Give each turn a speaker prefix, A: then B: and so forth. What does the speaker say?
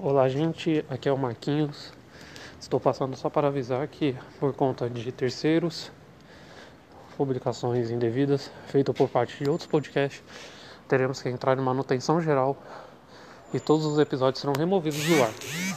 A: Olá, gente. Aqui é o Marquinhos. Estou passando só para avisar que, por conta de terceiros, publicações indevidas feitas por parte de outros podcasts, teremos que entrar em manutenção geral e todos os episódios serão removidos do ar.